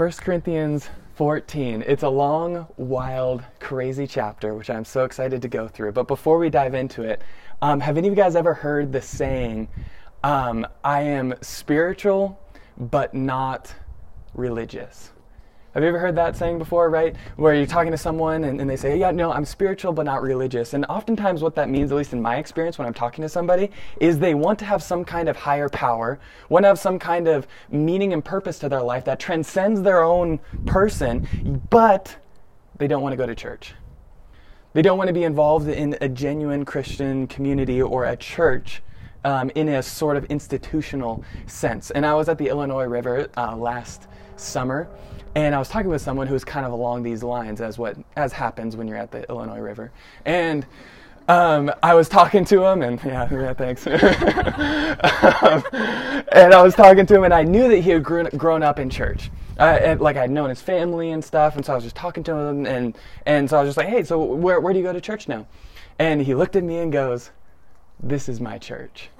1 Corinthians 14. It's a long, wild, crazy chapter, which I'm so excited to go through. But before we dive into it, um, have any of you guys ever heard the saying, um, I am spiritual, but not religious? Have you ever heard that saying before, right? Where you're talking to someone and, and, they say, Yeah, no, I'm spiritual but not religious. And oftentimes, what that means, at least in my experience when I'm talking to somebody, is they want to have some kind of higher power, want to have some kind of meaning and purpose to their life that transcends their own person, but they don't want to go to church. They don't want to be involved in a genuine Christian community or a church. Um, in a sort of institutional sense. And I was at the Illinois River uh, last summer, and I was talking with someone who was kind of along these lines, as what as happens when you're at the Illinois River, and. Um, I was talking to him, and yeah, yeah thanks. um, and I was talking to him, and I knew that he had grown, grown up in church. Uh, and, like I'd known his family and stuff, and so I was just talking to him, and and so I was just like, "Hey, so where where do you go to church now?" And he looked at me and goes, "This is my church."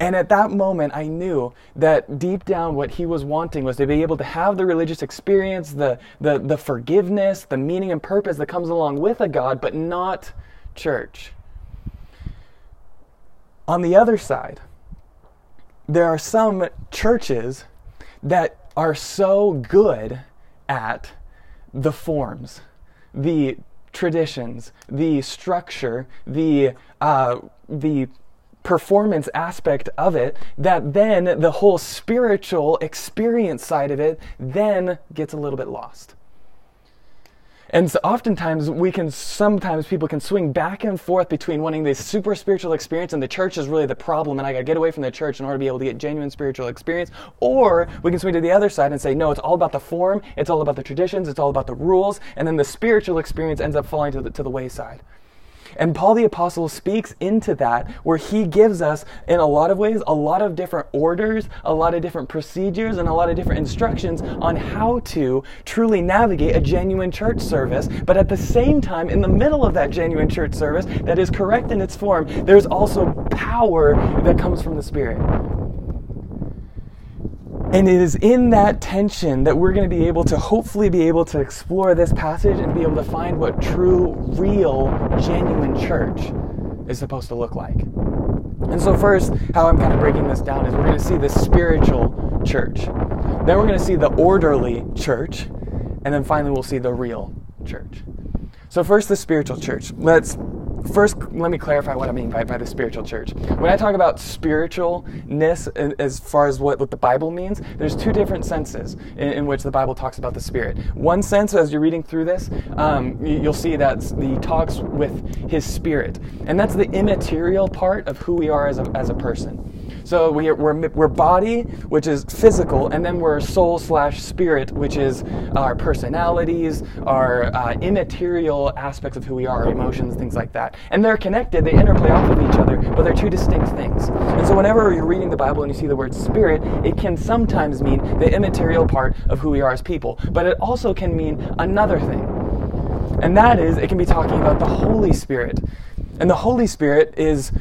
And at that moment, I knew that deep down, what he was wanting was to be able to have the religious experience, the, the, the forgiveness, the meaning and purpose that comes along with a God, but not church. On the other side, there are some churches that are so good at the forms, the traditions, the structure, the uh, the performance aspect of it that then the whole spiritual experience side of it then gets a little bit lost. And so oftentimes we can sometimes people can swing back and forth between wanting this super spiritual experience and the church is really the problem and I gotta get away from the church in order to be able to get genuine spiritual experience. Or we can swing to the other side and say, no, it's all about the form, it's all about the traditions, it's all about the rules, and then the spiritual experience ends up falling to the, to the wayside. And Paul the Apostle speaks into that where he gives us, in a lot of ways, a lot of different orders, a lot of different procedures, and a lot of different instructions on how to truly navigate a genuine church service. But at the same time, in the middle of that genuine church service that is correct in its form, there's also power that comes from the Spirit. And it is in that tension that we're going to be able to hopefully be able to explore this passage and be able to find what true, real, genuine church is supposed to look like. And so, first, how I'm kind of breaking this down is we're going to see the spiritual church. Then we're going to see the orderly church. And then finally, we'll see the real church. So, first, the spiritual church. Let's first, let me clarify what I mean by, by the spiritual church. When I talk about spiritualness as far as what, what the Bible means, there's two different senses in, in which the Bible talks about the Spirit. One sense, as you're reading through this, um, you'll see that he talks with his Spirit. And that's the immaterial part of who we are as a, as a person. So we are, we're, we're body, which is physical, and then we're soul slash spirit, which is our personalities, our uh, immaterial aspects of who we are, emotions, things like that. And they're connected, they interplay off of each other, but they're two distinct things. And so whenever you're reading the Bible and you see the word spirit, it can sometimes mean the immaterial part of who we are as people, but it also can mean another thing. And that is, it can be talking about the Holy Spirit. And the Holy Spirit is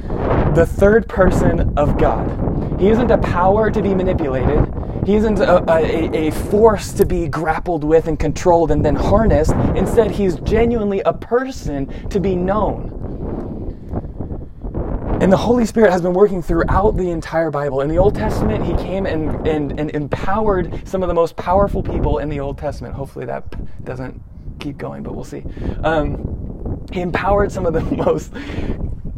the third person of God. He isn't a power to be manipulated. He isn't a, a, a, force to be grappled with and controlled and then harnessed. Instead, he's genuinely a person to be known. And the Holy Spirit has been working throughout the entire Bible. In the Old Testament, He came and, and, and empowered some of the most powerful people in the Old Testament. Hopefully, that doesn't keep going, but we'll see. Um, he empowered some of the most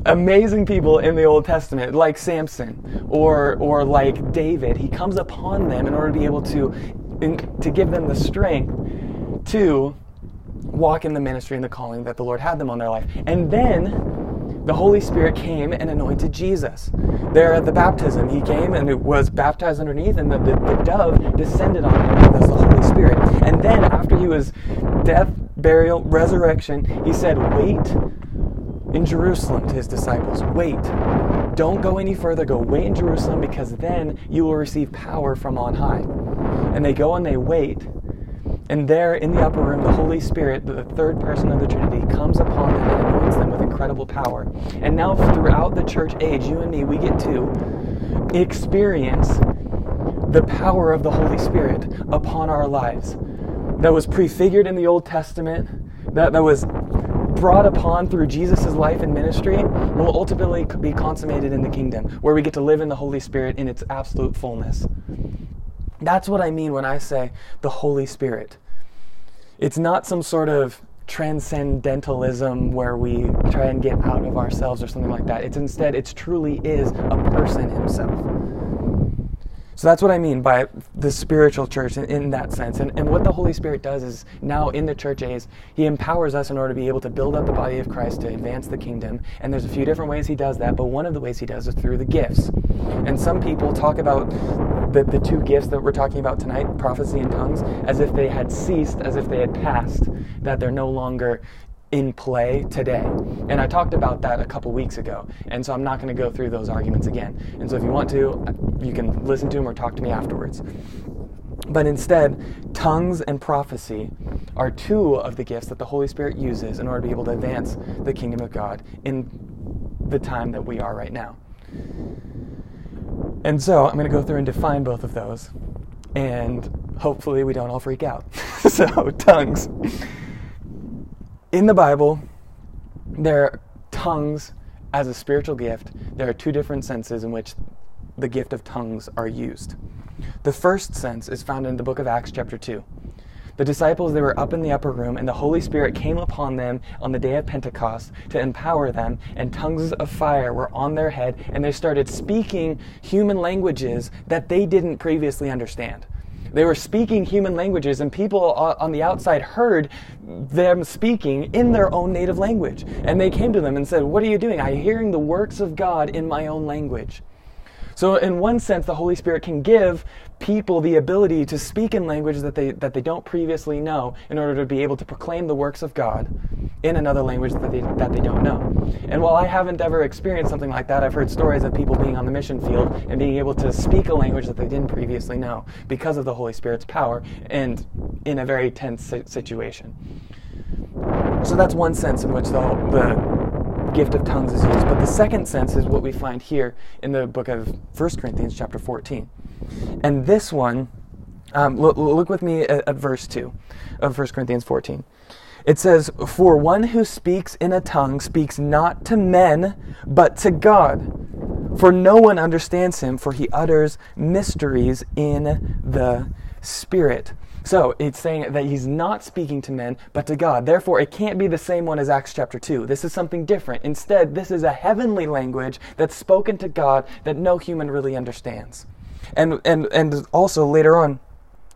amazing people in the Old Testament, like Samson or, or like David. He comes upon them in order to be able to, in, to give them the strength to walk in the ministry and the calling that the Lord had them on their life. And then the Holy Spirit came and anointed Jesus. There at the baptism, he came and was baptized underneath, and the, the, the dove descended on him. That's the Holy Spirit. And then, after he was death, burial, resurrection, he said, Wait in Jerusalem to his disciples. Wait. Don't go any further. Go wait in Jerusalem because then you will receive power from on high. And they go and they wait. And there in the upper room, the Holy Spirit, the third person of the Trinity, comes upon them and anoints them with incredible power. And now, throughout the church age, you and me, we get to experience the power of the Holy Spirit upon our lives that was prefigured in the Old Testament, that, that was brought upon through Jesus' life and ministry, and will ultimately be consummated in the kingdom, where we get to live in the Holy Spirit in its absolute fullness. That's what I mean when I say the Holy Spirit. It's not some sort of transcendentalism where we try and get out of ourselves or something like that. It's instead, it truly is a person himself. So that's what I mean by the spiritual church in, in, that sense. And, and what the Holy Spirit does is now in the church age, He empowers us in order to be able to build up the body of Christ to advance the kingdom. And there's a few different ways He does that, but one of the ways He does is through the gifts. And some people talk about the, the two gifts that we're talking about tonight, prophecy and tongues, as if they had ceased, as if they had passed, that they're no longer in play today. And I talked about that a couple weeks ago. And so I'm not going to go through those arguments again. And so if you want to, you can listen to them or talk to me afterwards. But instead, tongues and prophecy are two of the gifts that the Holy Spirit uses in order to be able to advance the kingdom of God in the time that we are right now. And so I'm going to go through and define both of those. And hopefully we don't all freak out. so, tongues in the Bible, there are tongues as a spiritual gift. There are two different senses in which the gift of tongues are used. The first sense is found in the book of Acts, chapter 2. The disciples, they were up in the upper room, and the Holy Spirit came upon them on the day of Pentecost to empower them, and tongues of fire were on their head, and they started speaking human languages that they didn't previously understand. They were speaking human languages, and people on the outside heard them speaking in their own native language. And they came to them and said, What are you doing? I'm hearing the works of God in my own language. So, in one sense, the Holy Spirit can give people the ability to speak in languages that they, that they don't previously know in order to be able to proclaim the works of God in another language that they, that they don't know. And while I haven't ever experienced something like that, I've heard stories of people being on the mission field and being able to speak a language that they didn't previously know because of the Holy Spirit's power and in a very tense situation. So that's one sense in which the, the gift of tongues is used. But the second sense is what we find here in the book of 1 Corinthians, chapter 14. And this one, um, look, look, with me at, at verse 2 of 1 Corinthians 14. It says, For one who speaks in a tongue speaks not to men, but to God. For no one understands him, for he utters mysteries in the Spirit. So it's saying that he's not speaking to men, but to God. Therefore, it can't be the same one as Acts chapter 2. This is something different. Instead, this is a heavenly language that's spoken to God that no human really understands. And, and, and also later on,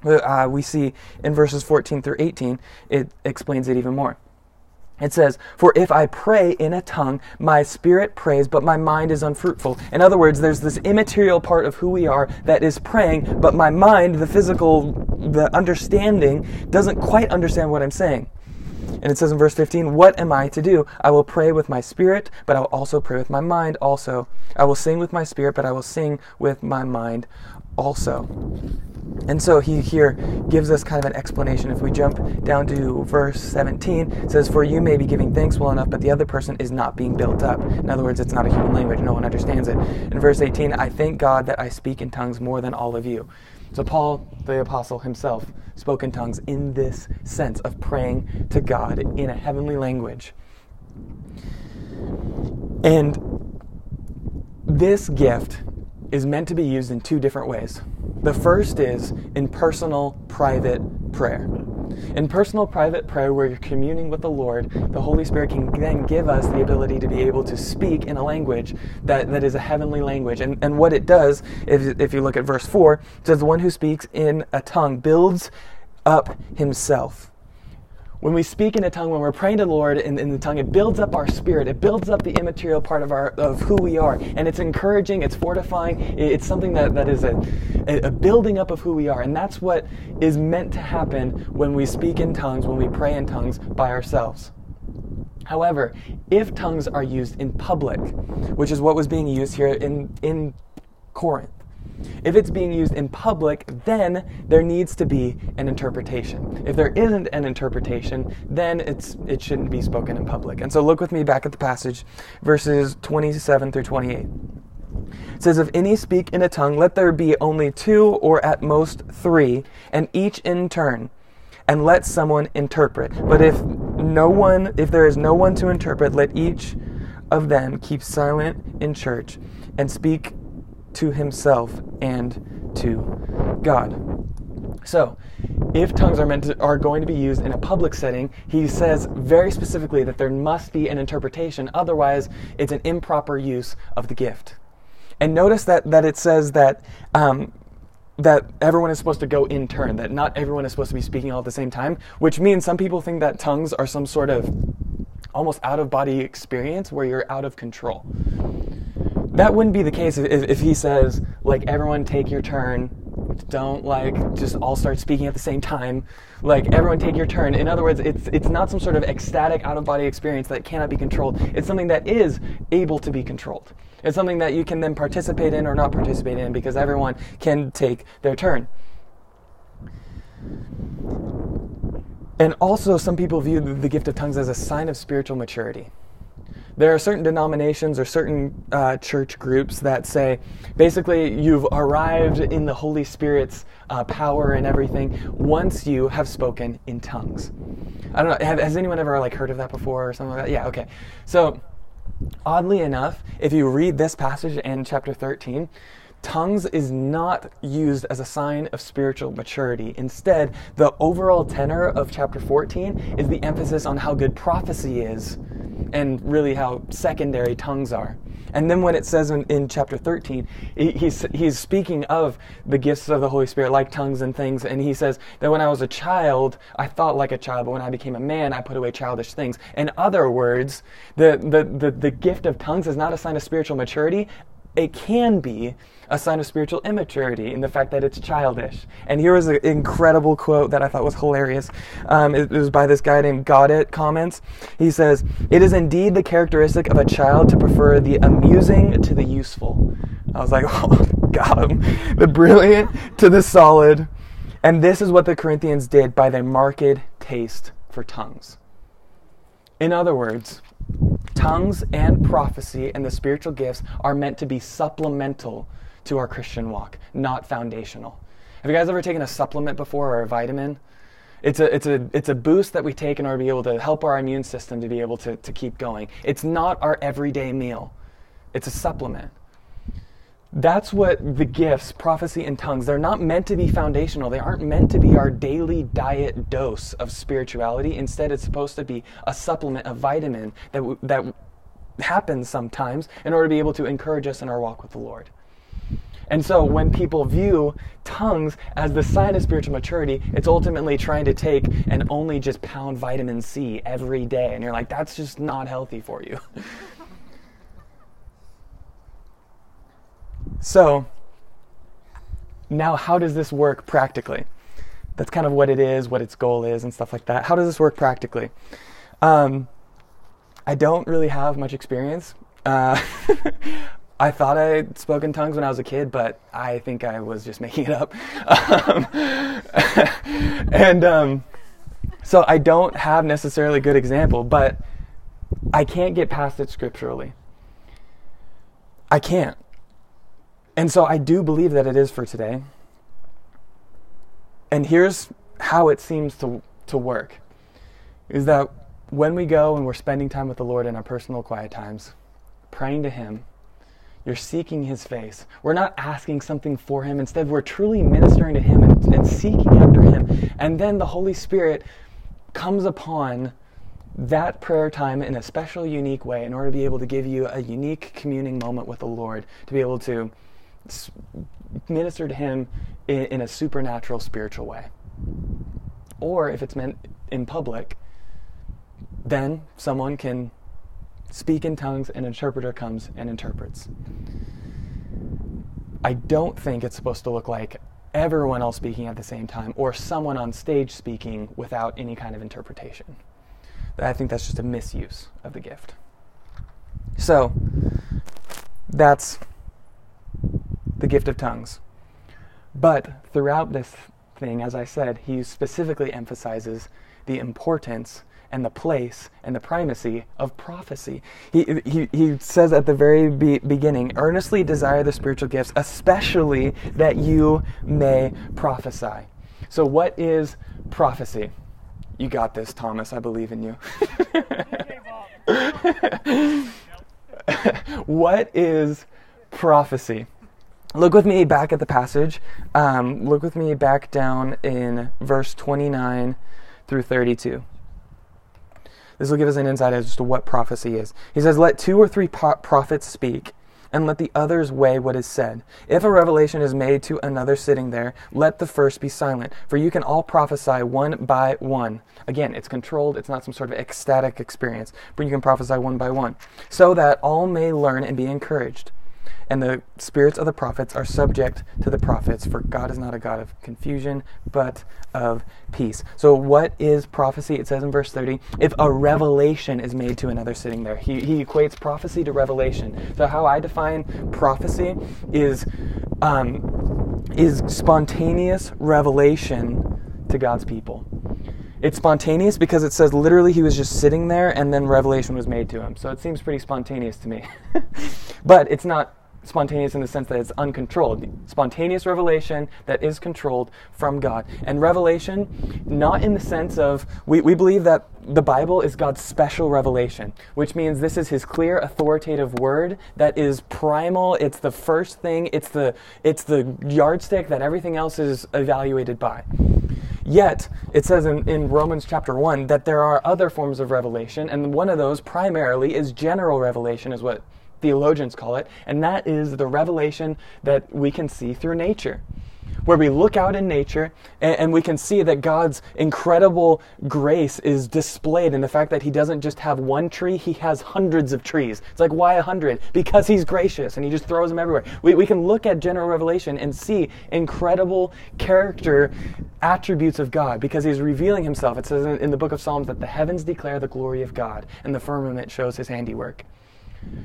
uh, we see in verses 14 through 18, it explains it even more. It says, For if I pray in a tongue, my spirit prays, but my mind is unfruitful. In other words, there's this immaterial part of who we are that is praying, but my mind, the physical, the understanding, doesn't quite understand what I'm saying. And it says in verse 15, What am I to do? I will pray with my spirit, but I will also pray with my mind also. I will sing with my spirit, but I will sing with my mind also. And so he here gives us kind of an explanation. If we jump down to verse 17, it says, For you may be giving thanks well enough, but the other person is not being built up. In other words, it's not a human language. No one understands it. In verse 18, I thank God that I speak in tongues more than all of you. So Paul, the apostle himself, spoke in tongues in this sense of praying to God in a heavenly language. And this gift is meant to be used in two different ways. The first is in personal, private prayer. In personal, private prayer, where you're communing with the Lord, the Holy Spirit can then give us the ability to be able to speak in a language that, that is a heavenly language. And, and what it does, if, if you look at verse 4, it says, The one who speaks in a tongue builds up himself. When we speak in a tongue, when we're praying to the Lord in, in, the tongue, it builds up our spirit. It builds up the immaterial part of our of who we are, and it's encouraging. It's fortifying. It's something that, that is a, a building up of who we are, and that's what is meant to happen when we speak in tongues, when we pray in tongues by ourselves. However, if tongues are used in public, which is what was being used here in in Corinth, if it's being used in public, then there needs to be an interpretation. If there isn't an interpretation, then it's it shouldn't be spoken in public. And so look with me back at the passage, verses 27 through 28. It says, If any speak in a tongue, let there be only two or at most three, and each in turn, and let someone interpret. But if no one, if there is no one to interpret, let each of them keep silent in church and speak to himself and to God. So, if tongues are meant to, are going to be used in a public setting, he says very specifically that there must be an interpretation, otherwise it's an improper use of the gift. And notice that that it says that um, that everyone is supposed to go in turn, that not everyone is supposed to be speaking all at the same time, which means some people think that tongues are some sort of almost out of body experience where you're out of control. That wouldn't be the case if, if he says, like, everyone take your turn, don't like just all start speaking at the same time. Like everyone take your turn. In other words, it's it's not some sort of ecstatic out of body experience that cannot be controlled. It's something that is able to be controlled. It's something that you can then participate in or not participate in because everyone can take their turn. And also, some people view the gift of tongues as a sign of spiritual maturity. There are certain denominations or certain uh, church groups that say basically you've arrived in the Holy Spirit's uh, power and everything once you have spoken in tongues. I don't know. Have, has anyone ever like heard of that before or something like that? Yeah. Okay. So, oddly enough, if you read this passage in chapter 13, tongues is not used as a sign of spiritual maturity. Instead, the overall tenor of chapter 14 is the emphasis on how good prophecy is and really how secondary tongues are. And then when it says in, in chapter 13, he's, he's speaking of the gifts of the Holy Spirit, like tongues and things, and he says that when I was a child, I thought like a child, but when I became a man, I put away childish things. In other words, the, the, the, the gift of tongues is not a sign of spiritual maturity. It can be, a sign of spiritual immaturity in the fact that it's childish. And here was an incredible quote that I thought was hilarious. Um, it, it, was by this guy named Goddard Comments. He says, It is indeed the characteristic of a child to prefer the amusing to the useful. I was like, oh, got him. The brilliant to the solid. And this is what the Corinthians did by their marked taste for tongues. In other words, tongues and prophecy and the spiritual gifts are meant to be supplemental to our Christian walk, not foundational. Have you guys ever taken a supplement before or a vitamin? It's a, it's, a, it's a boost that we take in order to be able to help our immune system to be able to, to keep going. It's not our everyday meal, it's a supplement. That's what the gifts, prophecy and tongues, they're not meant to be foundational. They aren't meant to be our daily diet dose of spirituality. Instead, it's supposed to be a supplement, a vitamin that, w- that happens sometimes in order to be able to encourage us in our walk with the Lord. And so when people view tongues as the sign of spiritual maturity, it's ultimately trying to take and only just pound vitamin C every day. And you're like, that's just not healthy for you. so, now how does this work practically? That's kind of what it is, what its goal is, and stuff like that. How does this work practically? Um, I don't really have much experience. Uh, I thought I spoke in tongues when I was a kid, but I think I was just making it up. Um, and um, so I don't have necessarily a good example, but I can't get past it scripturally. I can't. And so I do believe that it is for today. And here's how it seems to, to work is that when we go and we're spending time with the Lord in our personal quiet times, praying to Him, you're seeking his face. We're not asking something for him. Instead, we're truly ministering to him and, and seeking after him. And then the Holy Spirit comes upon that prayer time in a special, unique way in order to be able to give you a unique communing moment with the Lord, to be able to minister to Him in, in, a supernatural, spiritual way. Or if it's meant in public, then someone can speak in tongues, and an interpreter comes and interprets. I don't think it's supposed to look like everyone else speaking at the same time or someone on stage speaking without any kind of interpretation. I think that's just a misuse of the gift. So, that's the gift of tongues. But throughout this thing, as I said, he specifically emphasizes the importance and the place and the primacy of prophecy. He, he, he says at the very be- beginning, earnestly desire the spiritual gifts, especially that you may prophesy. So, what is prophecy? You got this, Thomas. I believe in you. what is prophecy? Look with me back at the passage. Um, look with me back down in verse 29 through 32. This will give us an insight as to what prophecy is. He says, Let two or three po- prophets speak, and let the others weigh what is said. If a revelation is made to another sitting there, let the first be silent, for you can all prophesy one by one. Again, it's controlled, it's not some sort of ecstatic experience, but you can prophesy one by one, so that all may learn and be encouraged and the spirits of the prophets are subject to the prophets, for God is not a God of confusion, but of peace. So, what is prophecy? It says in verse 30 if a revelation is made to another sitting there, he, he equates prophecy to revelation. So, how I define prophecy is, um, is spontaneous revelation to God's people. It's spontaneous because it says literally he was just sitting there and then revelation was made to him. So it seems pretty spontaneous to me. but it's not spontaneous in the sense that it's uncontrolled. Spontaneous revelation that is controlled from God. And revelation, not in the sense of, we, we believe that the Bible is God's special revelation, which means this is his clear, authoritative word that is primal. It's the first thing, it's the, it's the yardstick that everything else is evaluated by. Yet, it says in, in Romans chapter 1 that there are other forms of revelation, and one of those primarily is general revelation, is what theologians call it, and that is the revelation that we can see through nature. Where we look out in nature and, and, we can see that God's incredible grace is displayed in the fact that He doesn't just have one tree, He has hundreds of trees. It's like, why a hundred? Because He's gracious and He just throws them everywhere. We, we can look at general revelation and see incredible character attributes of God because He's revealing Himself. It says in, in the book of Psalms that the heavens declare the glory of God and the firmament shows His handiwork.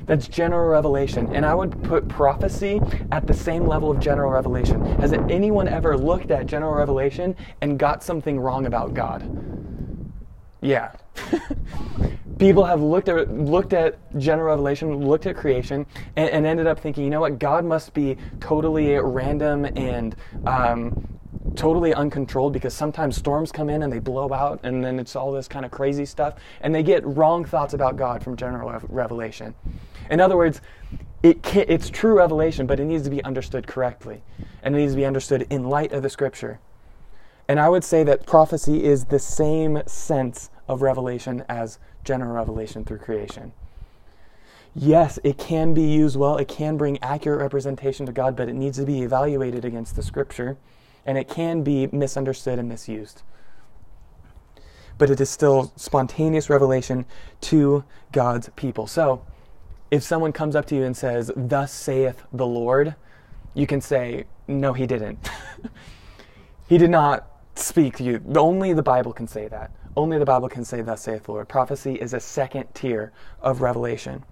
That's general revelation. And I would put prophecy at the same level of general revelation. Has anyone ever looked at general revelation and got something wrong about God? Yeah. People have looked at looked at general revelation, looked at creation, and, and, ended up thinking, you know what, God must be totally random and um, totally uncontrolled because sometimes storms come in and they blow out and then it's all this kind of crazy stuff and they get wrong thoughts about God from general revelation. In other words, it it's true revelation, but it needs to be understood correctly and it needs to be understood in light of the scripture. And I would say that prophecy is the same sense of revelation as general revelation through creation. Yes, it can be used well, it can bring accurate representation to God, but it needs to be evaluated against the scripture and it can be misunderstood and misused. But it is still spontaneous revelation to God's people. So, if someone comes up to you and says, Thus saith the Lord, you can say, No, he didn't. he did not speak to you. Only the Bible can say that. Only the Bible can say, Thus saith the Lord. Prophecy is a second tier of revelation.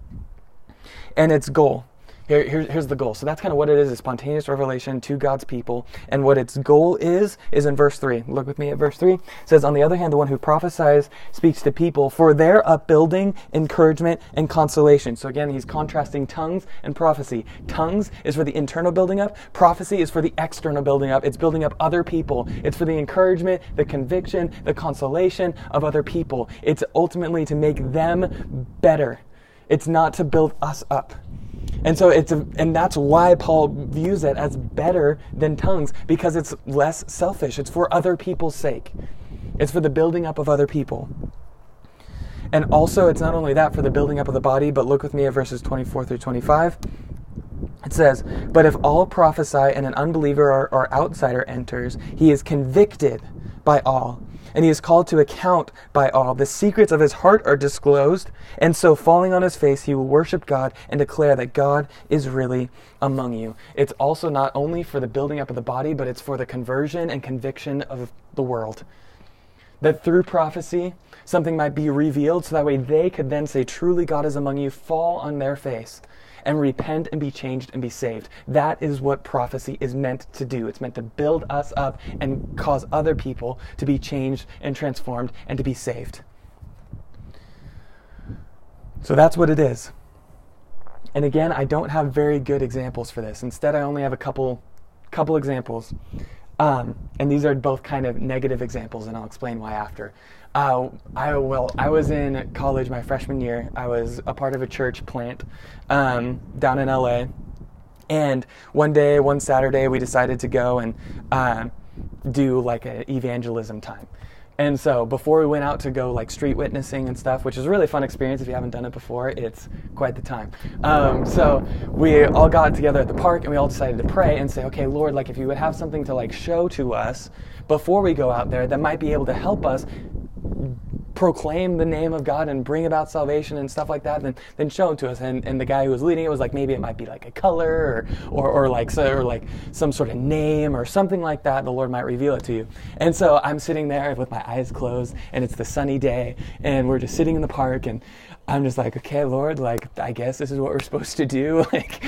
And its goal here, here, here's the goal. So that's kind of what it is, a spontaneous revelation to God's people. And what its goal is, is in verse 3. Look with me at verse 3. It says, On the other hand, the one who prophesies speaks to people for their upbuilding, encouragement, and consolation. So again, he's contrasting tongues and prophecy. Tongues is for the internal building up, prophecy is for the external building up. It's building up other people. It's for the encouragement, the conviction, the consolation of other people. It's ultimately to make them better. It's not to build us up. And so it's a, and that's why Paul views it as better than tongues because it's less selfish. It's for other people's sake. It's for the building up of other people. And also it's not only that for the building up of the body, but look with me at verses 24 through 25. It says, But if all prophesy and an unbeliever or, or outsider enters, he is convicted by all and he is called to account by all. The secrets of his heart are disclosed, and so falling on his face, he will worship God and declare that God is really among you. It's also not only for the building up of the body, but it's for the conversion and conviction of the world. That through prophecy, something might be revealed so that way they could then say, Truly God is among you, fall on their face and repent and be changed and be saved. That is what prophecy is meant to do. It's meant to build us up and cause other people to be changed and transformed and to be saved. So that's what it is. And again, I don't have very good examples for this. Instead, I only have a couple couple examples. Um, and these are both kind of negative examples, and I'll explain why after. Uh, I well, I was in college my freshman year. I was a part of a church plant um, down in LA, and one day, one Saturday, we decided to go and uh, do like an evangelism time. And so before we went out to go like street witnessing and stuff, which is a really fun experience if you haven't done it before, it's quite the time. Um, so we all got together at the park and we all decided to pray and say, okay, Lord, like if you would have something to like show to us before we go out there that might be able to help us proclaim the name of God and bring about salvation and stuff like that, then then show it to us. And, and the guy who was leading it was like maybe it might be like a color or or, or like so, or like some sort of name or something like that. The Lord might reveal it to you. And so I'm sitting there with my eyes closed, and it's the sunny day, and we're just sitting in the park, and I'm just like, okay, Lord, like I guess this is what we're supposed to do, like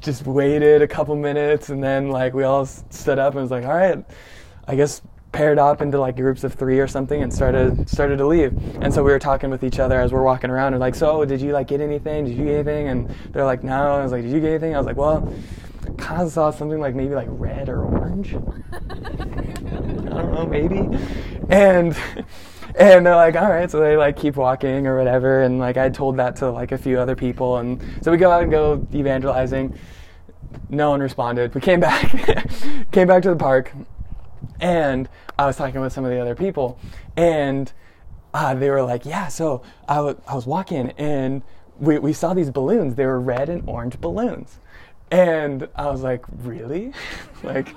just waited a couple minutes and then like we all stood up and was like all right i guess paired up into like groups of three or something and started started to leave. And so we were talking with each other as we're walking around and like, so did you like get anything? Did you get anything? And they're like, no. I was like, did you get anything? I was like, well, kind of saw something like maybe like red or orange. I don't know, maybe. And and they're like, all right, so they like keep walking or whatever. And like I told that to like a few other people, and so we go out and go evangelizing. No one responded. We came back, came back to the park, and I was talking with some of the other people, and uh, they were like, "Yeah." So I, w- I was walking, and we we saw these balloons. They were red and orange balloons, and I was like, "Really?" like.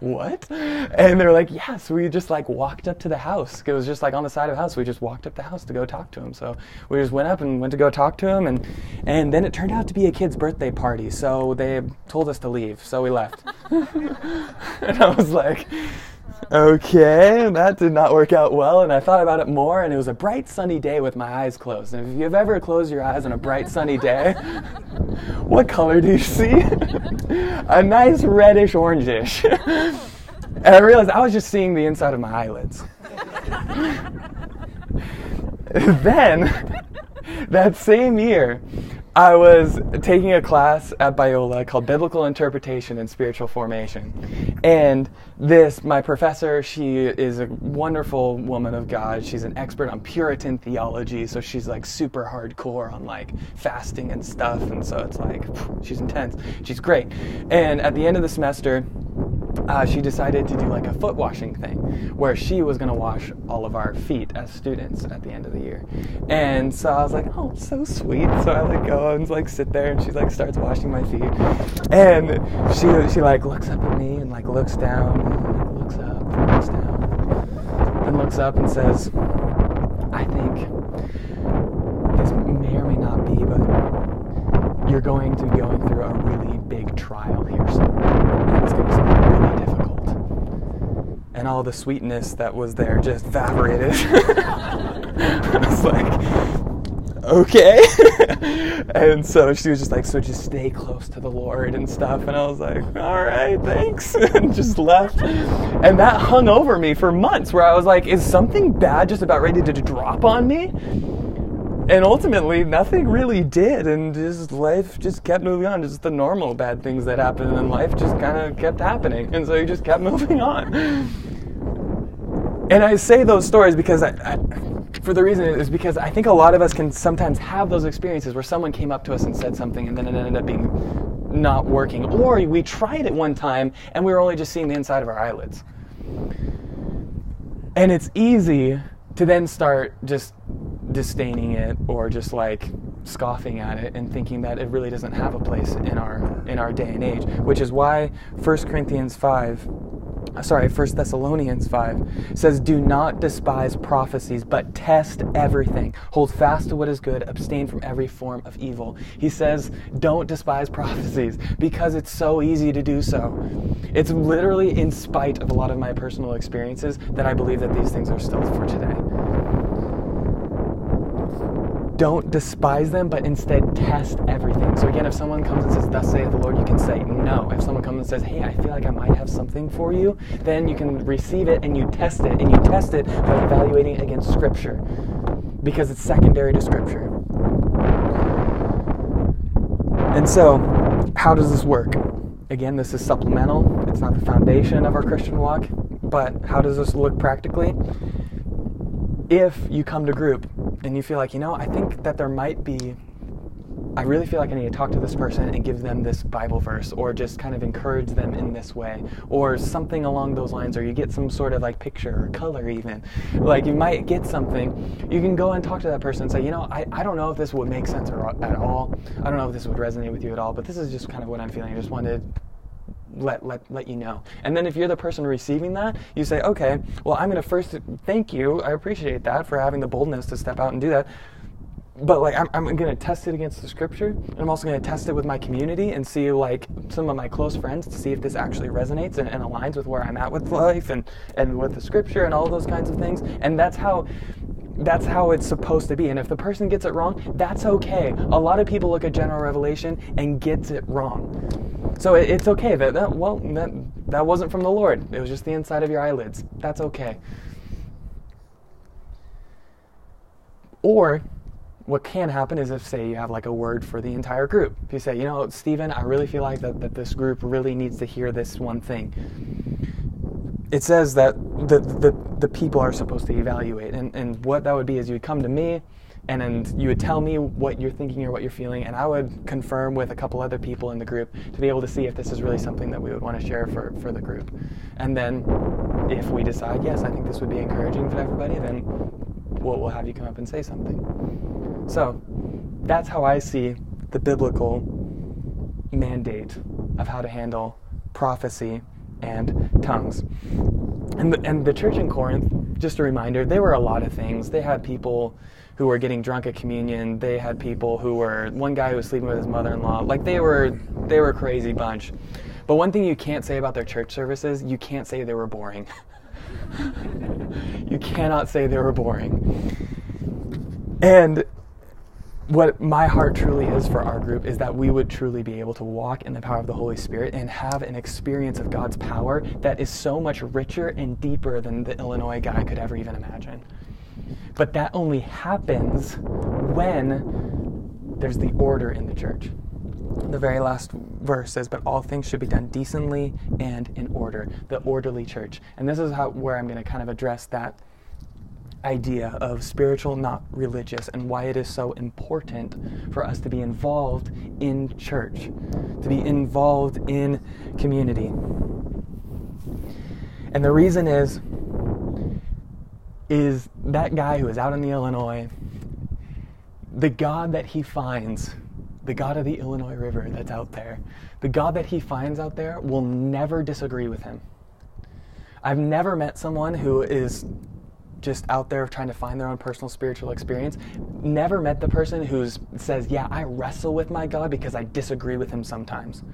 What? And they were like, yeah. So we just like walked up to the house. It was just like on the side of the house. We just walked up the house to go talk to him. So we just went up and went to go talk to him, and and then it turned out to be a kid's birthday party. So they told us to leave. So we left. and I was like, okay, that did not work out well. And I thought about it more, and it was a bright sunny day with my eyes closed. And if you've ever closed your eyes on a bright sunny day, what color do you see? a nice reddish orangish. and I realized I was just seeing the inside of my eyelids. then, that same year, I was taking a class at Biola called Biblical Interpretation and Spiritual Formation. And this, my professor, she is a wonderful woman of God. She's an expert on Puritan theology, so she's like super hardcore on like fasting and stuff. And so it's like, she's intense. She's great. And at the end of the semester, uh, she decided to do like a foot washing thing where she was going to wash all of our feet as students at the end of the year. And so I was like, oh, so sweet. So I like go and like sit there and she like starts washing my feet. And she, she like looks up at me and like looks down, and looks up, and looks down, and looks up and says, I think this may or may not be, but you're going to be going through a really big trial here soon. And it's going to be really difficult. And all the sweetness that was there just evaporated. I was like, okay. and so she was just like, so just stay close to the Lord and stuff. And I was like, all right, thanks. and just left. And that hung over me for months where I was like, is something bad just about ready to drop on me? and ultimately nothing really did and just life just kept moving on just the normal bad things that happen in life just kind of kept happening and so you just kept moving on and i say those stories because I, I, for the reason is because i think a lot of us can sometimes have those experiences where someone came up to us and said something and then it ended up being not working. Or we tried it one time and we were only just seeing the inside of our eyelids. And it's easy to then start just disdaining it or just like scoffing at it and thinking that it really doesn't have a place in our in our day and age which is why 1 Corinthians 5 uh, sorry 1 Thessalonians 5 says do not despise prophecies but test everything. Hold fast to what is good abstain from every form of evil. He says don't despise prophecies because it's so easy to do so. It's literally in spite of a lot of my personal experiences that I believe that these things are still for today. Don't despise them, but instead test everything. So again, if someone comes and says, Thus saith the Lord, you If someone comes and says, Hey, I feel like I might have something for you, then you can receive it and you test it. And you test it by evaluating it against Scripture. Because it's secondary to Scripture. And so, how does this work? Again, this is supplemental. It's not the foundation of our Christian walk, but how does this look practically? If you come to group and you feel like, you know, I think that there might be I really feel like I need to talk to this person and give them this Bible verse, or just kind of encourage them in this way, or something along those lines, or you get some sort of like picture or color, even. Like you might get something, you can go and talk to that person and say, you know, I, I don't know if this would make sense or, at all. I don't know if this would resonate with you at all, but this is just kind of what I'm feeling. I just wanted let, let, let you know. And then if you're the person receiving that, you say, okay, well, I'm going to first thank you. I appreciate that for having the boldness to step out and do that but like I'm, I'm going to test it against the scripture and i'm also going to test it with my community and see like some of my close friends to see if this actually resonates and, and, aligns with where i'm at with life and and with the scripture and all those kinds of things. And that's how that's how it's supposed to be. And if the person gets it wrong that's okay. A lot of people look at general revelation and gets it wrong. So it, it's okay. That, that well that, that wasn't from the lord. It was just the inside of your eyelids. That's okay. Or what can happen is if, say, you have like a word for the entire group. If you say, you know, Stephen, I really feel like that, that this group really needs to hear this one thing. It says that the, the, the people are supposed to evaluate. And, and what that would be is you would come to me and then you would tell me what you're thinking or what you're feeling, and I would confirm with a couple other people in the group to be able to see if this is really something that we would want to share for, for the group. And then if we decide, yes, I think this would be encouraging for everybody, then we'll, we'll have you come up and say something. So that's how I see the biblical mandate of how to handle prophecy and tongues. And the, and the church in Corinth, just a reminder, they were a lot of things. They had people who were getting drunk at communion. They had people who were one guy who was sleeping with his mother-in-law. Like they were they were a crazy bunch. But one thing you can't say about their church services, you can't say they were boring. you cannot say they were boring. And what my heart truly is for our group is that we would truly be able to walk in the power of the Holy Spirit and have an experience of God's power that is so much richer and deeper than the Illinois guy could ever even imagine. But that only happens when there's the order in the church. The very last verse says, "But all things should be done decently and in order." The orderly church, and this is how where I'm going to kind of address that idea of spiritual, not religious, and why it is so important for us to be involved in church, to be involved in community. And the reason is, is that guy who is out in the Illinois, the God that he finds, the God of the Illinois River that's out there, the God that he finds out there will never disagree with him. I've never met someone who is just out there trying to find their own personal spiritual experience never met the person who says yeah i wrestle with my god because i disagree with him sometimes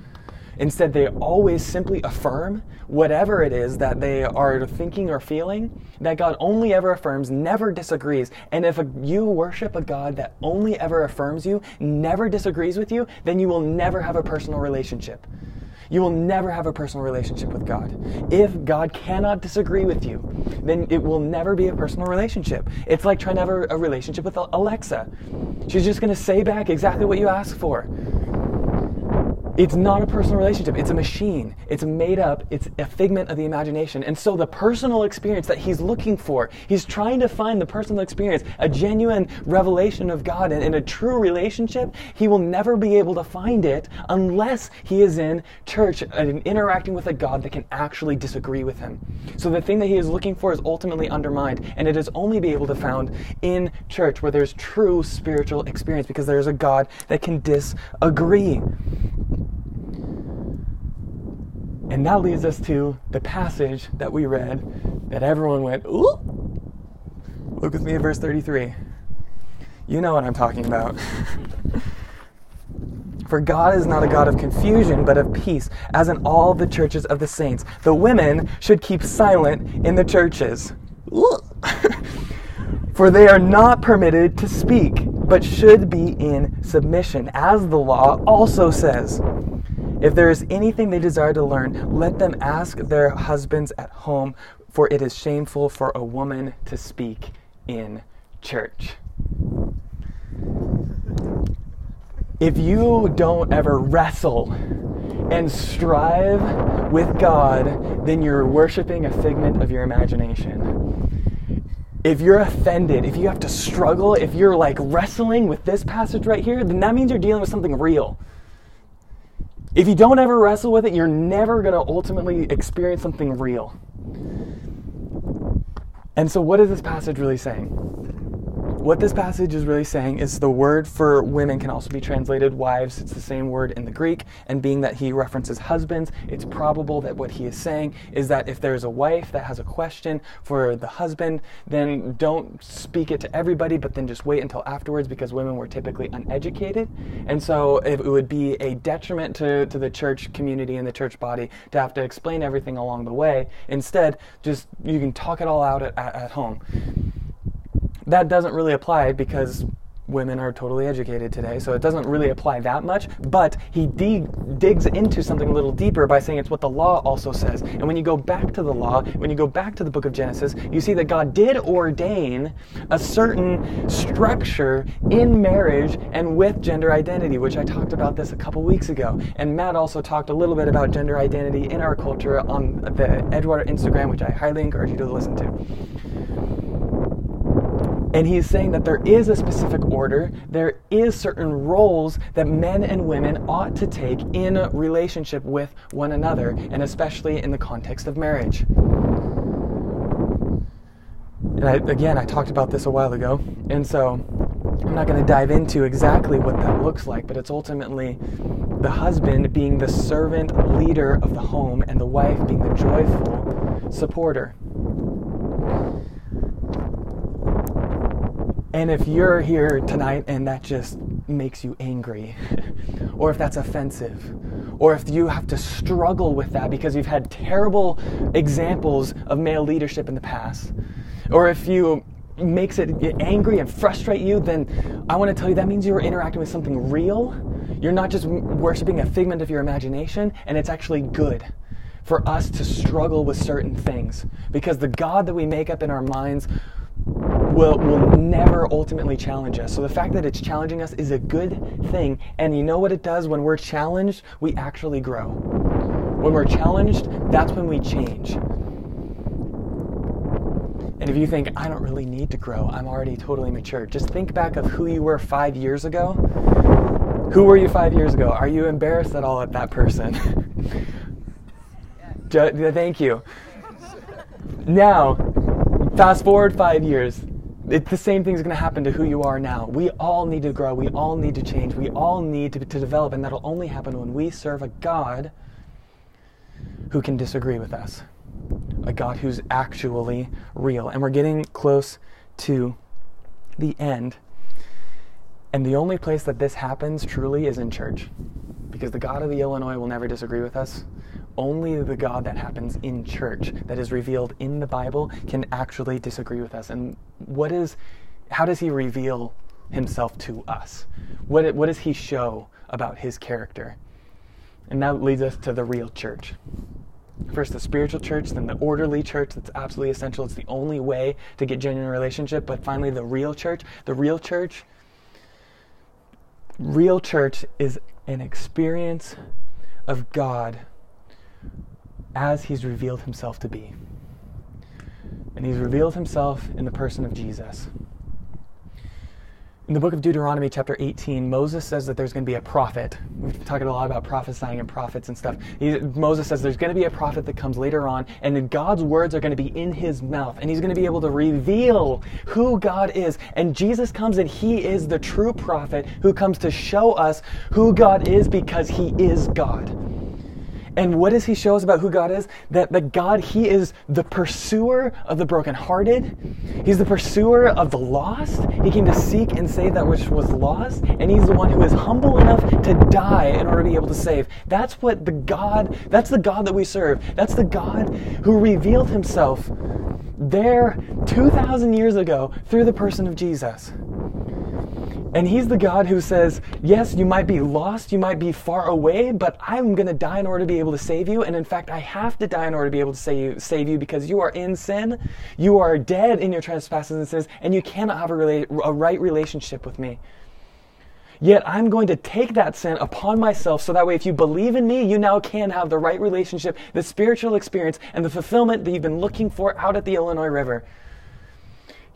instead they always simply affirm whatever it is that they are thinking or feeling that god only ever affirms never disagrees and if you worship a god that only ever affirms you never disagrees with you then you will never have a personal relationship you will never have a personal relationship with God. If God cannot disagree with you, then it will never be a personal relationship. It's like trying to have a relationship with Alexa. She's just going to say back exactly what you ask for. It's not a personal relationship. It's a machine. It's made up. It's a figment of the imagination. And so the personal experience that he's looking for, he's trying to find the personal experience, a genuine revelation of God and, and a true relationship. He will never be able to find it unless he is in church and interacting with a God that can actually disagree with him. So the thing that he is looking for is ultimately undermined, and it is only be able to found in church where there's true spiritual experience because there's a God that can disagree. And that leads us to the passage that we read that everyone went, ooh. Look with me at verse 33. You know what I'm talking about. For God is not a God of confusion, but of peace, as in all the churches of the saints. The women should keep silent in the churches. For they are not permitted to speak, but should be in submission, as the law also says. If there is anything they desire to learn, let them ask their husbands at home, for it is shameful for a woman to speak in church. if you don't ever wrestle and strive with God, then you're worshiping a figment of your imagination. If you're offended, if you have to struggle, if you're like wrestling with this passage right here, then that means you're dealing with something real. If you don't ever wrestle with it, you're never going to ultimately experience something real. And so, what is this passage really saying? What this passage is really saying is the word for women can also be translated wives. It's the same word in the Greek. And being that he references husbands, it's probable that what he is saying is that if there's a wife that has a question for the husband, then don't speak it to everybody, but then just wait until afterwards because women were typically uneducated. And so it would be a detriment to, to the church community and the church body to have to explain everything along the way. Instead, just you can talk it all out at, at, at home that doesn't really apply because women are totally educated today, so it doesn't really apply that much. But he dig- digs into something a little deeper by saying it's what the law also says. And when you go back to the law, when you go back to the book of Genesis, you see that God did ordain a certain structure in marriage and with gender identity, which I talked about this a couple weeks ago. And Matt also talked a little bit about gender identity in our culture on the Edgewater Instagram, which I highly encourage you to listen to. And he's saying that there is a specific order, there is certain roles that men and women ought to take in relationship with one another, and especially in the context of marriage. And I, again, I talked about this a while ago, and so I'm not going to dive into exactly what that looks like, but it's ultimately the husband being the servant leader of the home and the wife being the joyful supporter. And if you're here tonight and that just makes you angry, or if that's offensive, or if you have to struggle with that because you've had terrible examples of male leadership in the past, or if you makes it angry and frustrate you, then I want to tell you that means you're interacting with something real. You're not just worshiping a figment of your imagination, and it's actually good for us to struggle with certain things because the God that we make up in our minds will, will never ultimately challenge us. So the fact that it's challenging us is a good thing. And you know what it does? When we're challenged, we actually grow. When we're challenged, that's when we change. And if you think, I don't really need to grow, I'm already totally mature, just think back of who you were five years ago. Who were you five years ago? Are you embarrassed at all at that person? Thank you. Now, fast forward five years it, the same thing is going to happen to who you are now. We all need to grow. We all need to change. We all need to, to develop. And that'll only happen when we serve a God who can disagree with us, a God who's actually real. And we're getting close to the end. And the only place that this happens truly is in church. Because the God of the Illinois will never disagree with us only the God that happens in church, that is revealed in the Bible, can actually disagree with us. And what is, how does he reveal himself to us? What, what does he show about his character? And that leads us to the real church. First, the spiritual church, then the orderly church that's absolutely essential. It's the only way to get genuine relationship. But finally, the real church. The real church, real church is an experience of God as he's revealed himself to be. And he's revealed himself in the person of Jesus. In the book of Deuteronomy, chapter 18, Moses says that there's going to be a prophet. We've talking a lot about prophesying and prophets and stuff. He, Moses says there's going to be a prophet that comes later on, and God's words are going to be in his mouth, and he's going to be able to reveal who God is. And Jesus comes, and he is the true prophet who comes to show us who God is because he is God. And what does he show us about who God is? That, that God, he is the pursuer of the brokenhearted. He's the pursuer of the lost. He came to seek and save that which was lost. And he's the one who is humble enough to die in order to be able to save. That's what the God, that's the God that we serve. That's the God who revealed himself there 2,000 years ago through the person of Jesus. And he's the God who says, Yes, you might be lost, you might be far away, but I'm going to die in order to be able to save you. And in fact, I have to die in order to be able to save you, save you because you are in sin, you are dead in your trespasses and sins, and you cannot have a, rela- a right relationship with me. Yet I'm going to take that sin upon myself so that way if you believe in me, you now can have the right relationship, the spiritual experience, and the fulfillment that you've been looking for out at the Illinois River.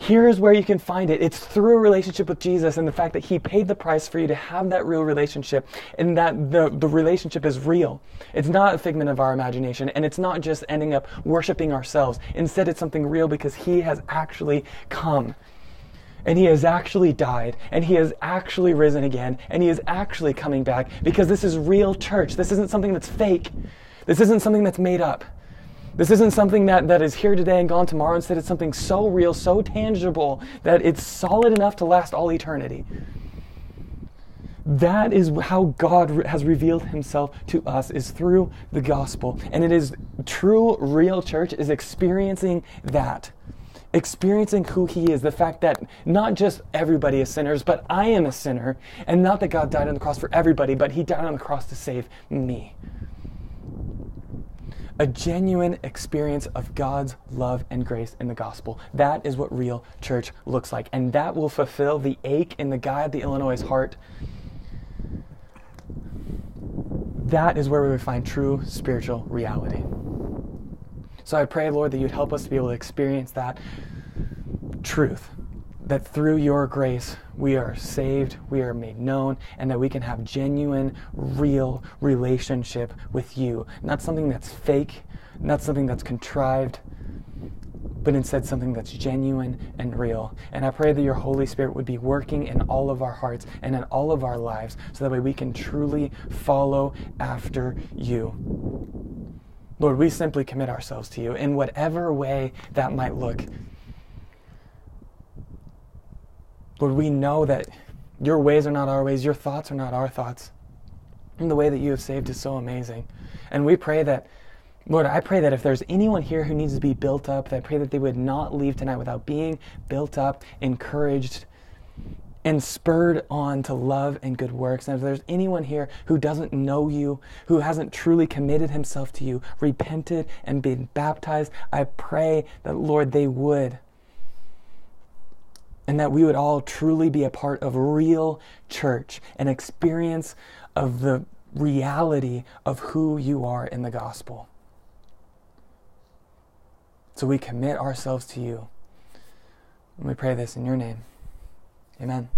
Here's where you can find it. It's through a relationship with Jesus and the fact that He paid the price for you to have that real relationship and that the, the relationship is real. It's not a figment of our imagination and it's not just ending up worshiping ourselves. Instead, it's something real because He has actually come and He has actually died and He has actually risen again and He is actually coming back because this is real church. This isn't something that's fake, this isn't something that's made up. This isn't something that, that is here today and gone tomorrow. Instead, it's something so real, so tangible, that it's solid enough to last all eternity. That is how God has revealed himself to us is through the gospel. And it is true real church is experiencing that. Experiencing who he is, the fact that not just everybody is sinners, but I am a sinner, and not that God died on the cross for everybody, but he died on the cross to save me a genuine experience of God's love and grace in the gospel. That is what real church looks like. And that will fulfill the ache in the guy at the Illinois' heart. That is where we would find true spiritual reality. So I pray, Lord, that you'd help us to be able to experience that truth that through your grace we are saved, we are made known, and that we can have genuine, real relationship with you. Not something that's fake, not something that's contrived, but instead something that's genuine and real. And I pray that your Holy Spirit would be working in all of our hearts and in all of our lives so that way we can truly follow after you. Lord, we simply commit ourselves to you in whatever way that might look. Lord, we know that your ways are not our ways, your thoughts are not our thoughts. And the way that you have saved is so amazing. And we pray that, Lord, I pray that if there's anyone here who needs to be built up, I pray that they would not leave tonight without being built up, encouraged, and spurred on to love and good works. And if there's anyone here who doesn't know you, who hasn't truly committed himself to you, repented, and been baptized, I pray that, Lord, they would and that we would all truly be a part of real church, an experience of the reality of who you are in the gospel. So we commit ourselves to you. And we pray this in your name. Amen.